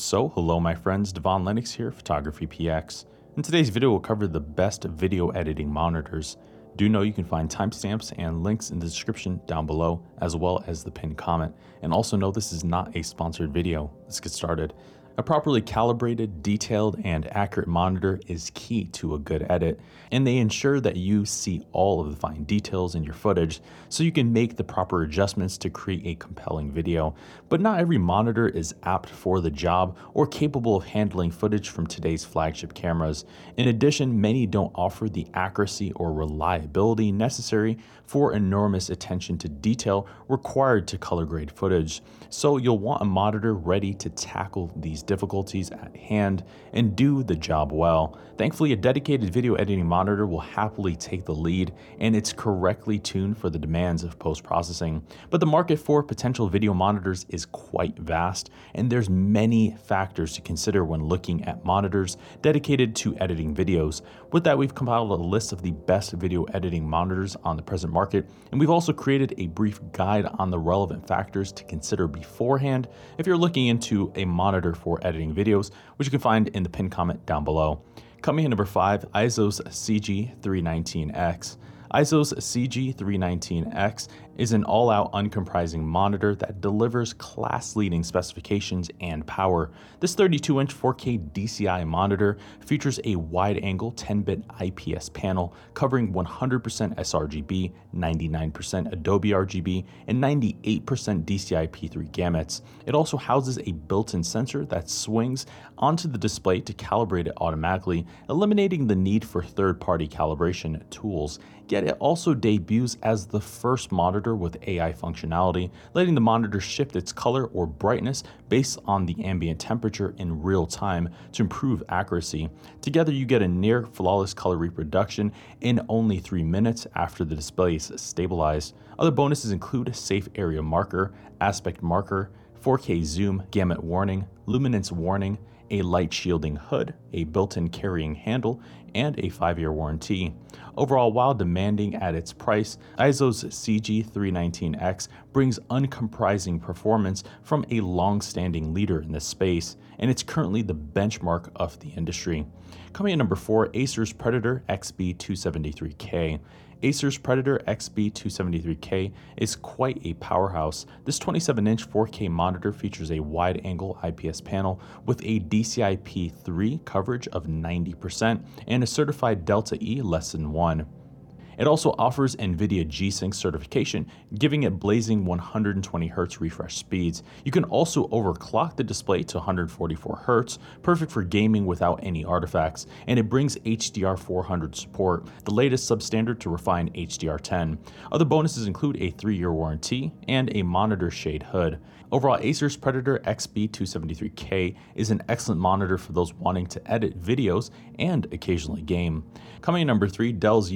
So, hello my friends, Devon Lennox here, Photography PX. In today's video, we'll cover the best video editing monitors. Do know you can find timestamps and links in the description down below, as well as the pinned comment. And also know this is not a sponsored video. Let's get started. A properly calibrated, detailed, and accurate monitor is key to a good edit, and they ensure that you see all of the fine details in your footage so you can make the proper adjustments to create a compelling video. But not every monitor is apt for the job or capable of handling footage from today's flagship cameras. In addition, many don't offer the accuracy or reliability necessary for enormous attention to detail required to color grade footage. So you'll want a monitor ready to tackle these difficulties at hand and do the job well. Thankfully, a dedicated video editing monitor will happily take the lead and it's correctly tuned for the demands of post processing. But the market for potential video monitors is quite vast, and there's many factors to consider when looking at monitors dedicated to editing videos. With that, we've compiled a list of the best video editing monitors on the present market, and we've also created a brief guide on the relevant factors to consider beforehand if you're looking into a monitor for editing videos, which you can find in the pinned comment down below. Coming in number 5, EIZO's CG319X. EIZO's CG319X is an all out uncomprising monitor that delivers class leading specifications and power. This 32 inch 4K DCI monitor features a wide angle 10 bit IPS panel covering 100% sRGB, 99% Adobe RGB, and 98% DCI P3 gamuts. It also houses a built in sensor that swings onto the display to calibrate it automatically, eliminating the need for third party calibration tools. Yet it also debuts as the first monitor with AI functionality, letting the monitor shift its color or brightness based on the ambient temperature in real time to improve accuracy. Together, you get a near flawless color reproduction in only 3 minutes after the display is stabilized. Other bonuses include safe area marker, aspect marker, 4K zoom, gamut warning, luminance warning, a light shielding hood, a built in carrying handle, and a 5 year warranty. Overall, while demanding at its price, EIZO's CG319X brings uncompromising performance from a long standing leader in this space, and it's currently the benchmark of the industry. Coming in number 4, Acer's Predator XB273K. Acer's Predator XB273K is quite a powerhouse. This 27 inch 4K monitor features a wide angle IPS panel with a DCI P3 coverage of 90% and a certified Delta E less than 1. It also offers NVIDIA G-Sync certification, giving it blazing 120Hz refresh speeds. You can also overclock the display to 144Hz, perfect for gaming without any artifacts, and it brings HDR400 support, the latest substandard to refine HDR10. Other bonuses include a 3-year warranty and a monitor shade hood. Overall, Acer's Predator XB273K is an excellent monitor for those wanting to edit videos and occasionally game. Coming in number 3, Dell's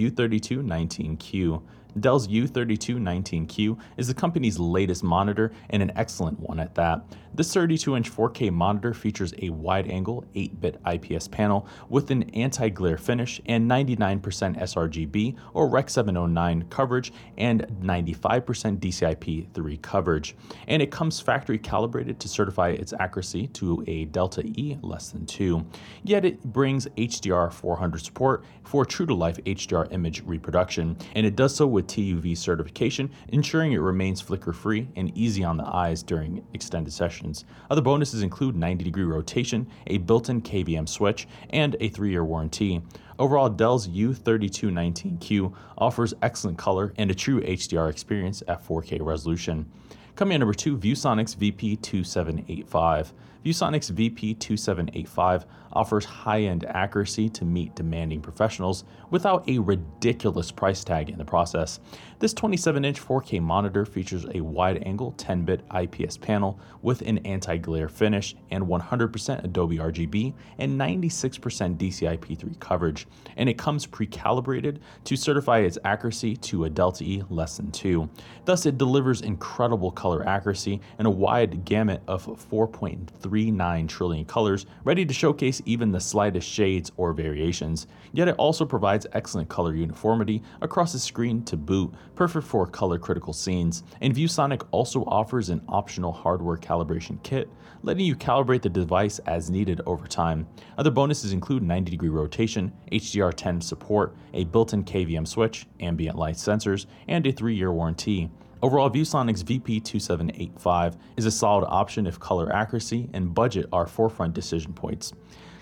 U3219Q. Dell's U3219Q is the company's latest monitor and an excellent one at that. This 32 inch 4K monitor features a wide angle 8 bit IPS panel with an anti glare finish and 99% sRGB or Rec 709 coverage and 95% DCI-P3 coverage. And it comes factory calibrated to certify its accuracy to a Delta E less than 2. Yet it brings HDR 400 support for true to life HDR image reproduction, and it does so with TUV certification, ensuring it remains flicker free and easy on the eyes during extended sessions. Other bonuses include 90 degree rotation, a built in KVM switch, and a 3 year warranty. Overall, Dell's U3219Q offers excellent color and a true HDR experience at 4K resolution. Coming in number 2, ViewSonic's VP2785. ViewSonic's VP2785 offers high end accuracy to meet demanding professionals without a ridiculous price tag in the process. This 27 inch 4K monitor features a wide angle 10 bit IPS panel with an anti glare finish and 100% Adobe RGB and 96% DCI P3 coverage, and it comes pre calibrated to certify its accuracy to a Delta E less than 2. Thus, it delivers incredible color accuracy and a wide gamut of 4.39 trillion colors, ready to showcase even the slightest shades or variations. Yet it also provides excellent color uniformity across the screen to boot, perfect for color critical scenes. And ViewSonic also offers an optional hardware calibration kit, letting you calibrate the device as needed over time. Other bonuses include 90 degree rotation, HDR10 support, a built in KVM switch, ambient light sensors, and a three year warranty. Overall, ViewSonic's VP2785 is a solid option if color accuracy and budget are forefront decision points.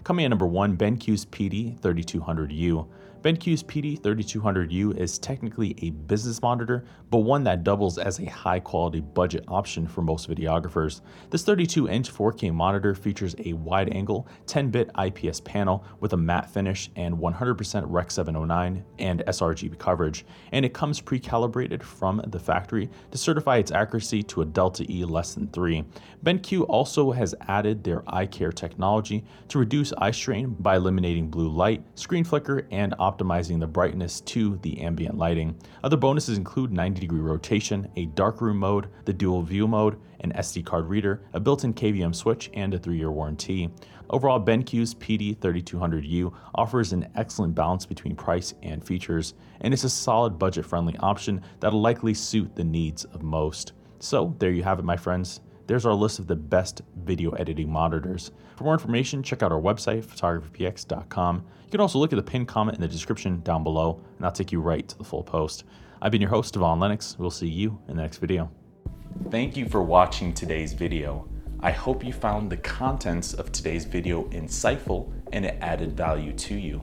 Coming in number one, BenQ's PD3200U. BenQ's PD3200U is technically a business monitor, but one that doubles as a high quality budget option for most videographers. This 32 inch 4K monitor features a wide angle 10 bit IPS panel with a matte finish and 100% Rec 709 and sRGB coverage, and it comes pre calibrated from the factory to certify its accuracy to a Delta E less than 3. BenQ also has added their eye care technology to reduce eye strain by eliminating blue light, screen flicker, and optimizing the brightness to the ambient lighting. Other bonuses include 90 degree rotation, a darkroom mode, the dual view mode, an SD card reader, a built in KVM switch, and a three year warranty. Overall, BenQ's PD3200U offers an excellent balance between price and features, and it's a solid budget friendly option that'll likely suit the needs of most. So, there you have it, my friends. There's our list of the best video editing monitors. For more information, check out our website, photographypx.com. You can also look at the pinned comment in the description down below, and I'll take you right to the full post. I've been your host, Devon Lennox. We'll see you in the next video. Thank you for watching today's video. I hope you found the contents of today's video insightful and it added value to you.